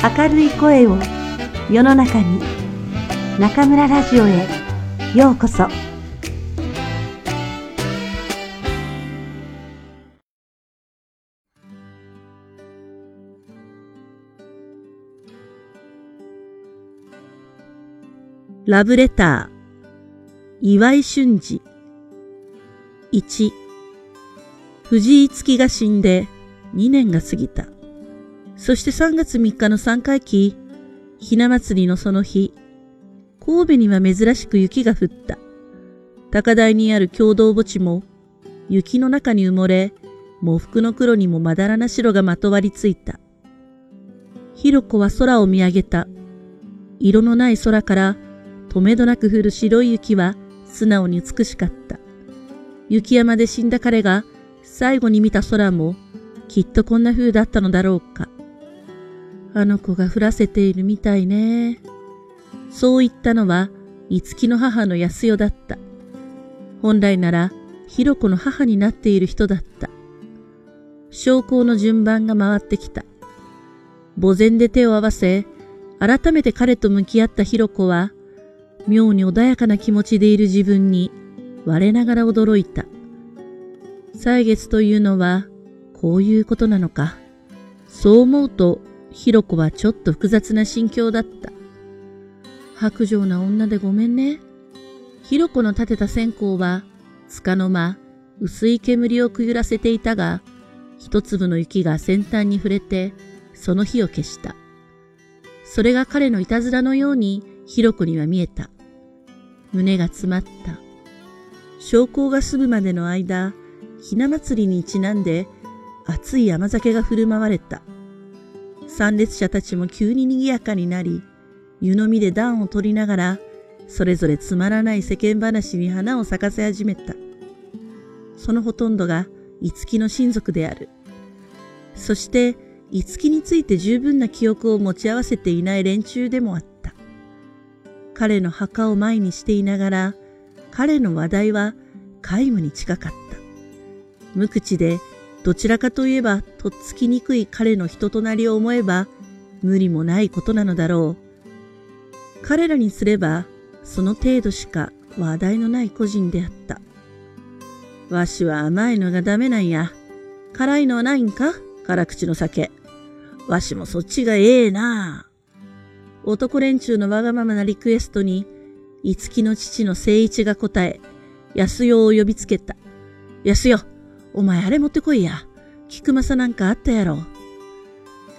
明るい声を世の中に中村ラジオへようこそ。ラブレター岩井俊二。1藤井月が死んで2年が過ぎた。そして3月3日の三回忌、ひな祭りのその日、神戸には珍しく雪が降った。高台にある共同墓地も、雪の中に埋もれ、喪服の黒にもまだらな白がまとわりついた。ひろこは空を見上げた。色のない空から、とめどなく降る白い雪は素直に美しかった。雪山で死んだ彼が最後に見た空もきっとこんな風だったのだろうか。あの子が降らせているみたいね。そう言ったのは、いつきの母の安代だった。本来なら、ひろこの母になっている人だった。昇降の順番が回ってきた。墓前で手を合わせ、改めて彼と向き合ったひろこは、妙に穏やかな気持ちでいる自分に、我ながら驚いた。歳月というのは、こういうことなのか。そう思うと、ひろこはちょっと複雑な心境だった。白状な女でごめんね。ひろこの立てた線香は、つかの間、薄い煙をくゆらせていたが、一粒の雪が先端に触れて、その火を消した。それが彼のいたずらのように、ひろこには見えた。胸が詰まった。昇降が済むまでの間、ひな祭りにちなんで、熱い甘酒が振る舞われた。参列者たちも急に賑やかになり、湯飲みで暖を取りながら、それぞれつまらない世間話に花を咲かせ始めた。そのほとんどが、五木の親族である。そして、五木について十分な記憶を持ち合わせていない連中でもあった。彼の墓を前にしていながら、彼の話題は皆無に近かった。無口でどちらかといえばとっつきにくい彼の人となりを思えば無理もないことなのだろう。彼らにすればその程度しか話題のない個人であった。わしは甘いのがダメなんや。辛いのはないんか？辛口の酒。わしもそっちがええな男連中のわがままなリクエストに、五木の父の聖一が答え、安代を呼びつけた。安代、お前あれ持ってこいや。菊正なんかあったやろ。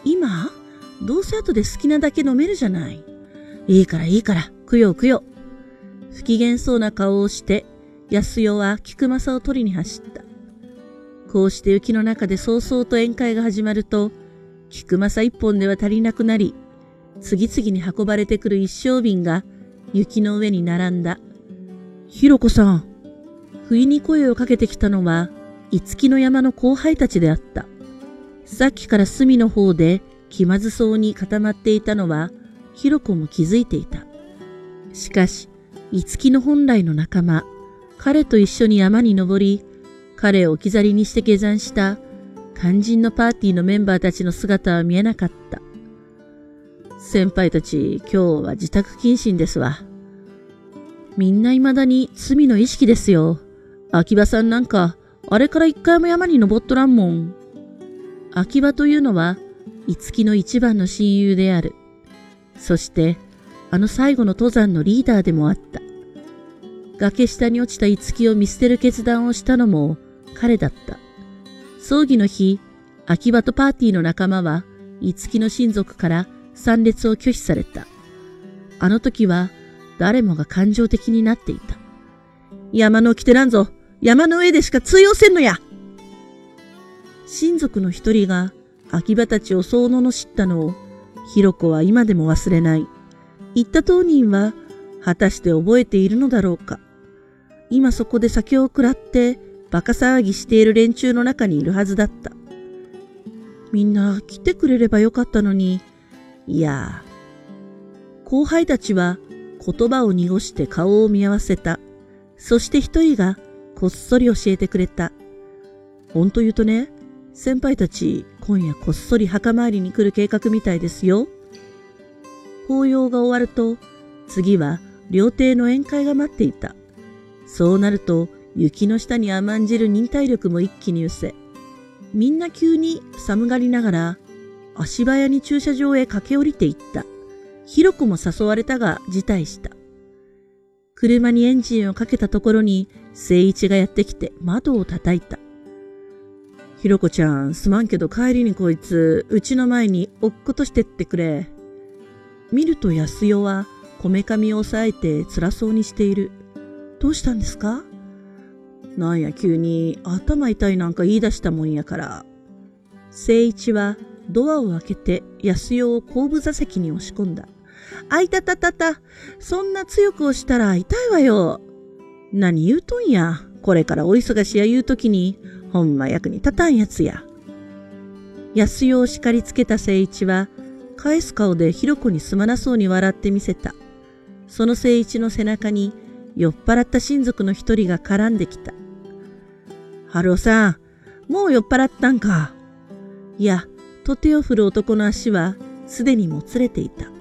今？どうせ後で好きなだけ飲めるじゃない。いいからいいから、供養供養。不機嫌そうな顔をして、安代は菊正を取りに走った。こうして雪の中で早々と宴会が始まると、菊正一本では足りなくなり、次々に運ばれてくる一升瓶が雪の上に並んだ。ひろこさん。不意に声をかけてきたのは、五木の山の後輩たちであった。さっきから隅の方で気まずそうに固まっていたのは、ひろこも気づいていた。しかし、五木の本来の仲間、彼と一緒に山に登り、彼を置き去りにして下山した肝心のパーティーのメンバーたちの姿は見えなかった。先輩たち、今日は自宅謹慎ですわ。みんな未だに罪の意識ですよ。秋葉さんなんかあれから一回も山に登っとらんもん。秋葉というのは、五木の一番の親友である。そして、あの最後の登山のリーダーでもあった。崖下に落ちた五木を見捨てる決断をしたのも彼だった。葬儀の日、秋葉とパーティーの仲間は、五木の親族から参列を拒否された。あの時は、誰もが感情的になっていた。山の来てらんぞ山の上でしか通用せんのや親族の一人が秋葉たちをそう罵ったのを、ひろこは今でも忘れない。言った当人は、果たして覚えているのだろうか。今そこで酒を食らって、馬鹿騒ぎしている連中の中にいるはずだった。みんな来てくれればよかったのに、いや、後輩たちは言葉を濁して顔を見合わせた。そして一人がこっそり教えてくれた。ほんと言うとね、先輩たち今夜こっそり墓参りに来る計画みたいですよ。法要が終わると、次は料亭の宴会が待っていた。そうなると、雪の下に甘んじる忍耐力も一気に失せ、みんな急に寒がりながら、足早に駐車場へ駆け下りていった。ひろこも誘われたが辞退した。車にエンジンをかけたところに、聖一がやってきて窓を叩いた。ひろこちゃん、すまんけど帰りにこいつ、うちの前に落っことしてってくれ。見ると安代は、こめかみを押さえて辛そうにしている。どうしたんですか？なんや急に頭痛いなんか言い出したもんやから。聖一はドアを開けて安代を後部座席に押し込んだ。あいたたたた。そんな強く押したら痛いわよ。何言うとんや。これからお忙しや言うときに、ほんま役に立たんやつや。安代を叱りつけた聖一は、返す顔でひろこにすまなそうに笑ってみせた。その聖一の背中に、酔っ払った親族の一人が絡んできた。春尾さん、もう酔っ払ったんか。いや、と手を振る男の足は、すでにもつれていた。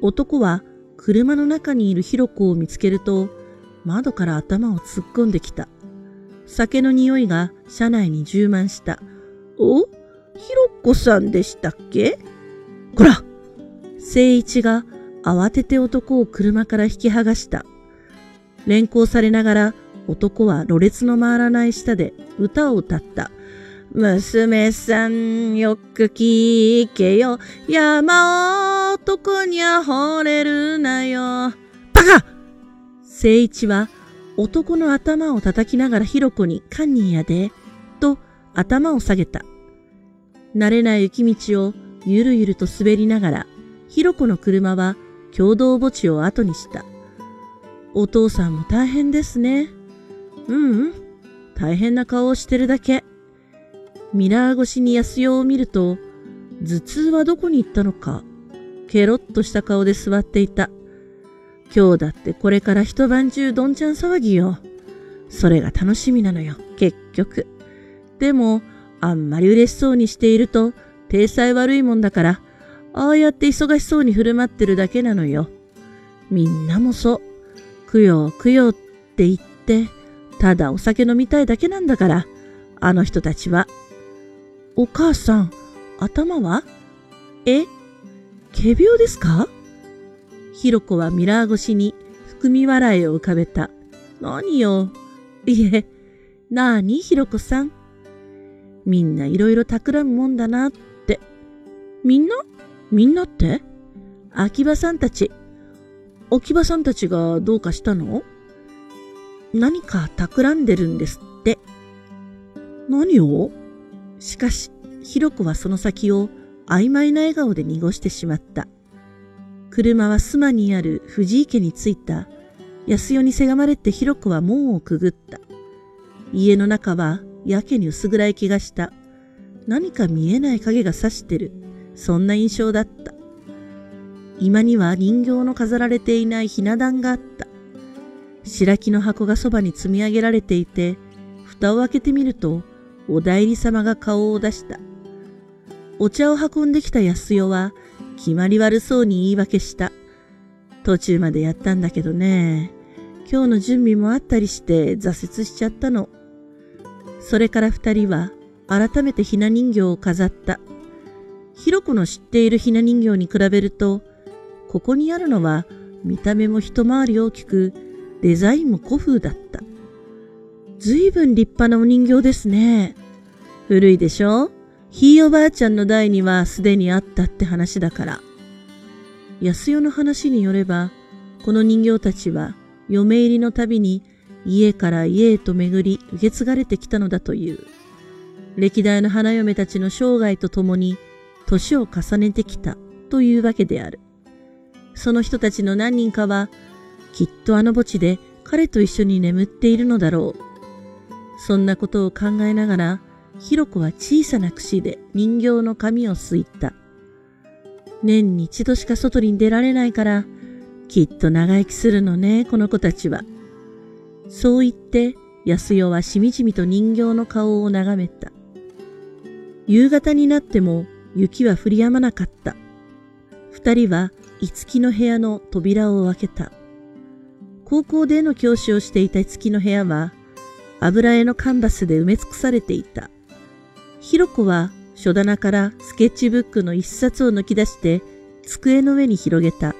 男は車の中にいるひろこを見つけると、窓から頭を突っ込んできた。酒の匂いが車内に充満した。お？ひろこさんでしたっけ？こら聖一が慌てて男を車から引き剥がした。連行されながら男はろれつの回らない舌で歌を歌った。娘さんよく聞けよ。山男にゃ惚れるなよ。バカ聖一は男の頭を叩きながらひろこに堪忍やで、と頭を下げた。慣れない雪道をゆるゆると滑りながら、ひろこの車は共同墓地を後にした。お父さんも大変ですね。ううん、大変な顔をしてるだけ。ミラー越しに安代を見ると、頭痛はどこに行ったのか、ケロッとした顔で座っていた。今日だってこれから一晩中どんちゃん騒ぎよ。それが楽しみなのよ、結局。でも、あんまり嬉しそうにしていると、体裁悪いもんだから、ああやって忙しそうに振る舞ってるだけなのよ。みんなもそう。くよくよって言って、ただお酒飲みたいだけなんだから、あの人たちは。お母さん、頭は？え？仮病ですか？ひろこはミラー越しに含み笑いを浮かべた。何よ？いえ、なあにひろこさん。みんないろいろ企むもんだなって。みんな？みんなって？秋葉さんたち。秋葉さんたちがどうかしたの？何か企んでるんですって。何をしかし、ひろこはその先を曖昧な笑顔で濁してしまった。車は須磨にある藤井家に着いた。安代にせがまれてひろこは門をくぐった。家の中はやけに薄暗い気がした。何か見えない影が差してる。そんな印象だった。今には人形の飾られていないひな壇があった。白木の箱がそばに積み上げられていて、蓋を開けてみると、お代理様が顔を出した。お茶を運んできた安代は、決まり悪そうに言い訳した。途中までやったんだけどね。今日の準備もあったりして挫折しちゃったの。それから二人は改めてひな人形を飾った。ひろこの知っているひな人形に比べると、ここにあるのは見た目も一回り大きく、デザインも古風だった。ずいぶん立派なお人形ですね。古いでしょ？ひいおばあちゃんの代にはすでにあったって話だから。安代の話によれば、この人形たちは嫁入りのたびに家から家へと巡り受け継がれてきたのだという。歴代の花嫁たちの生涯とともに年を重ねてきたというわけである。その人たちの何人かは、きっとあの墓地で彼と一緒に眠っているのだろう。そんなことを考えながら、ひろこは小さな櫛で人形の髪をすいた。年に一度しか外に出られないから、きっと長生きするのね、この子たちは。そう言って、安代はしみじみと人形の顔を眺めた。夕方になっても雪は降り止まなかった。二人は五木の部屋の扉を開けた。高校での教師をしていた五木の部屋は、油絵のカンバスで埋め尽くされていた。ひろこは書棚からスケッチブックの一冊を抜き出して机の上に広げた。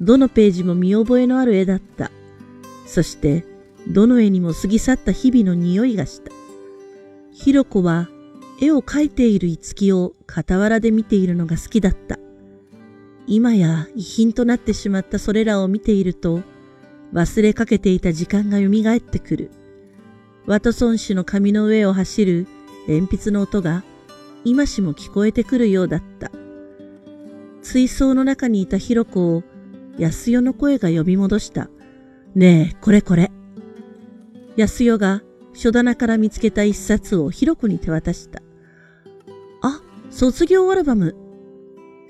どのページも見覚えのある絵だった。そして、どの絵にも過ぎ去った日々の匂いがした。ひろこは絵を描いている五木を傍らで見ているのが好きだった。今や遺品となってしまったそれらを見ていると、忘れかけていた時間が蘇ってくる。ワトソン氏の紙の上を走る鉛筆の音が今しも聞こえてくるようだった。水槽の中にいたひろこを安代の声が呼び戻した。ねえ、これこれ。安代が書棚から見つけた一冊をひろこに手渡した。あ、卒業アルバム。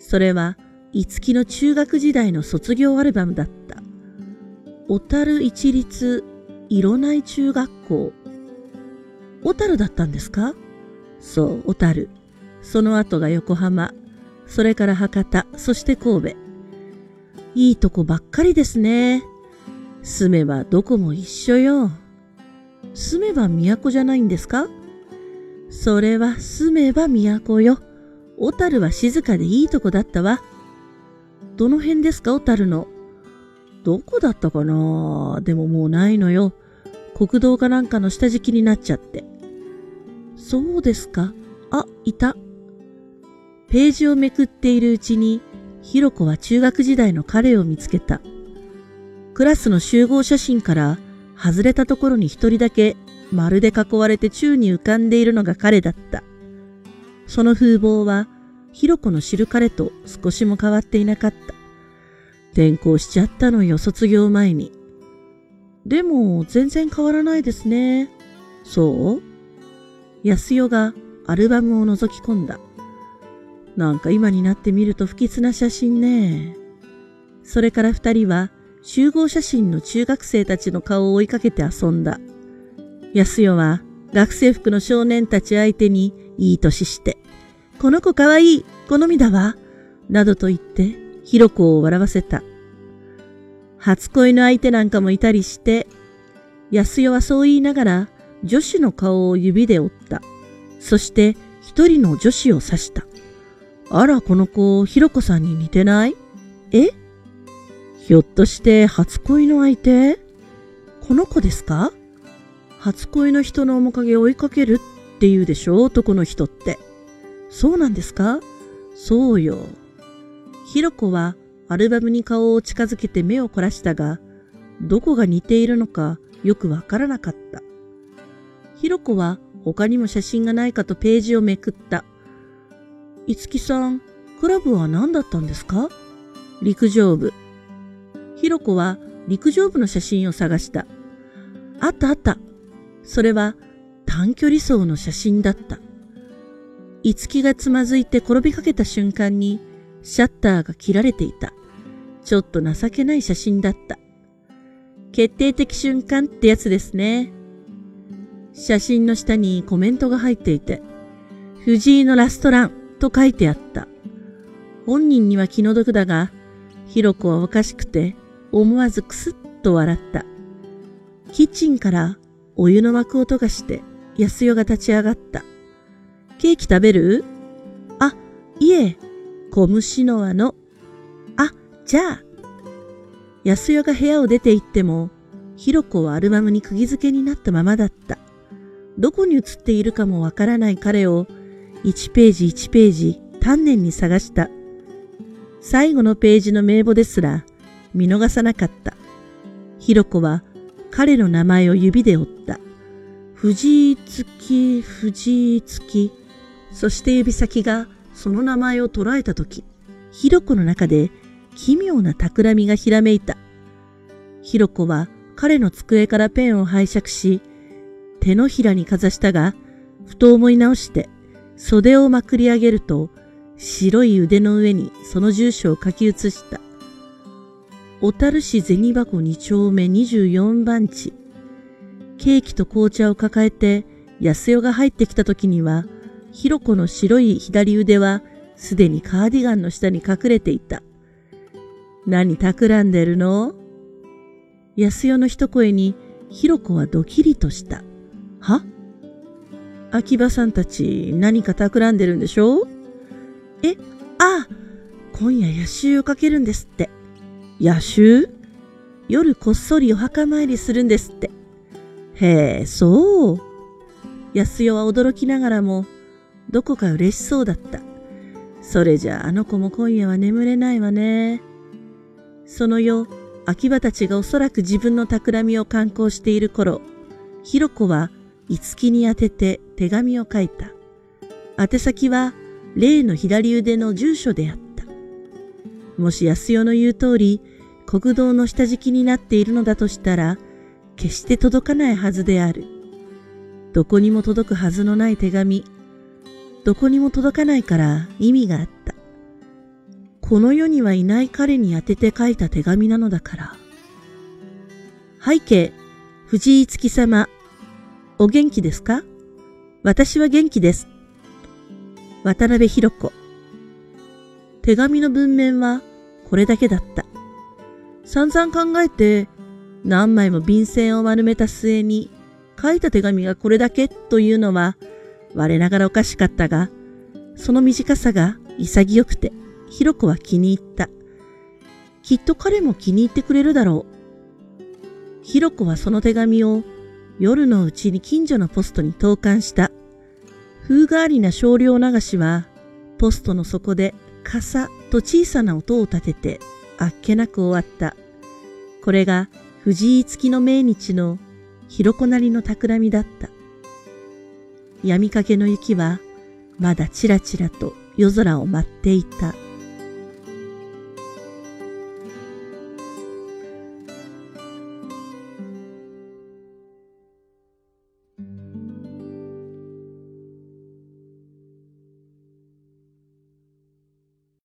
それは、五木の中学時代の卒業アルバムだった。小樽一律色内中学校。小樽だったんですか？そう、小樽。その後が横浜。それから博多、そして神戸。いいとこばっかりですね。住めばどこも一緒よ。住めば都じゃないんですか？それは住めば都よ。小樽は静かでいいとこだったわ。どの辺ですか？小樽の。どこだったかな？でももうないのよ。国道かなんかの下敷きになっちゃって。そうですか？あ、いた。ページをめくっているうちに、ひろこは中学時代の彼を見つけた。クラスの集合写真から外れたところに一人だけまるで囲われて宙に浮かんでいるのが彼だった。その風貌は、ひろこの知る彼と少しも変わっていなかった。転校しちゃったのよ、卒業前に。でも、全然変わらないですね。そう？安代がアルバムを覗き込んだ。なんか今になってみると不吉な写真ね。それから二人は集合写真の中学生たちの顔を追いかけて遊んだ。安代は学生服の少年たち相手にいい年して、この子かわいい、好みだわ、などと言って、ひろこを笑わせた。初恋の相手なんかもいたりして、安代はそう言いながら女子の顔を指で折った。そして一人の女子を指した。あら、この子、ひろこさんに似てない？え？ひょっとして初恋の相手？この子ですか？初恋の人の面影を追いかけるって言うでしょ男の人って。そうなんですか？そうよ。ひろこはアルバムに顔を近づけて目を凝らしたが、どこが似ているのかよくわからなかった。ひろこは他にも写真がないかとページをめくった。いつきさん、クラブは何だったんですか？陸上部。ひろこは陸上部の写真を探した。あったあった。それは短距離走の写真だった。いつきがつまずいて転びかけた瞬間にシャッターが切られていた。ちょっと情けない写真だった。決定的瞬間ってやつですね。写真の下にコメントが入っていて、藤井のラストランと書いてあった。本人には気の毒だが、ひろこはおかしくて思わずくすっと笑った。キッチンからお湯の沸く音がして安代が立ち上がった。ケーキ食べる？あ、いえ、小虫の輪の。あ、じゃあ。安代が部屋を出て行っても、ひろこはアルバムに釘付けになったままだった。どこに写っているかもわからない彼を1ページ1ページ丹念に探した。最後のページの名簿ですら見逃さなかった。ひろこは彼の名前を指で折った。藤井月、藤井月。そして指先がその名前を捉えたとき、ひろこの中で奇妙な企みがひらめいた。ひろこは彼の机からペンを拝借し、手のひらにかざしたが、ふと思い直して、袖をまくり上げると、白い腕の上にその住所を書き写した。小樽市銭箱2丁目24番地。ケーキと紅茶を抱えて安代が入ってきた時には、ひろこの白い左腕はすでにカーディガンの下に隠れていた。何企んでるの？安代の一声に、ひろこはドキリとした。は？秋葉さんたち何か企んでるんでしょ？え、ああ、今夜夜襲をかけるんですって。夜襲？夜こっそりお墓参りするんですって。へえ、そう。安代は驚きながらも、どこか嬉しそうだった。それじゃああの子も今夜は眠れないわね。その夜、秋葉たちがおそらく自分の企みを観光している頃、ひろこは五木に宛てて手紙を書いた。宛先は例の左腕の住所であった。もし安代の言う通り、国道の下敷きになっているのだとしたら、決して届かないはずである。どこにも届くはずのない手紙。どこにも届かないから意味があった。この世にはいない彼に宛てて書いた手紙なのだから。背景、藤井月様。お元気ですか？私は元気です。渡辺博子。手紙の文面はこれだけだった。散々考えて何枚も便箋を丸めた末に書いた手紙がこれだけというのは我ながらおかしかったが、その短さが潔くて、ひろこは気に入った。きっと彼も気に入ってくれるだろう。ひろこはその手紙を夜のうちに近所のポストに投函した。風変わりな少量流しは、ポストの底でカサと小さな音を立てて、あっけなく終わった。これが藤井月の命日のひろこなりの企みだった。闇かけの雪はまだちらちらと夜空を舞っていた。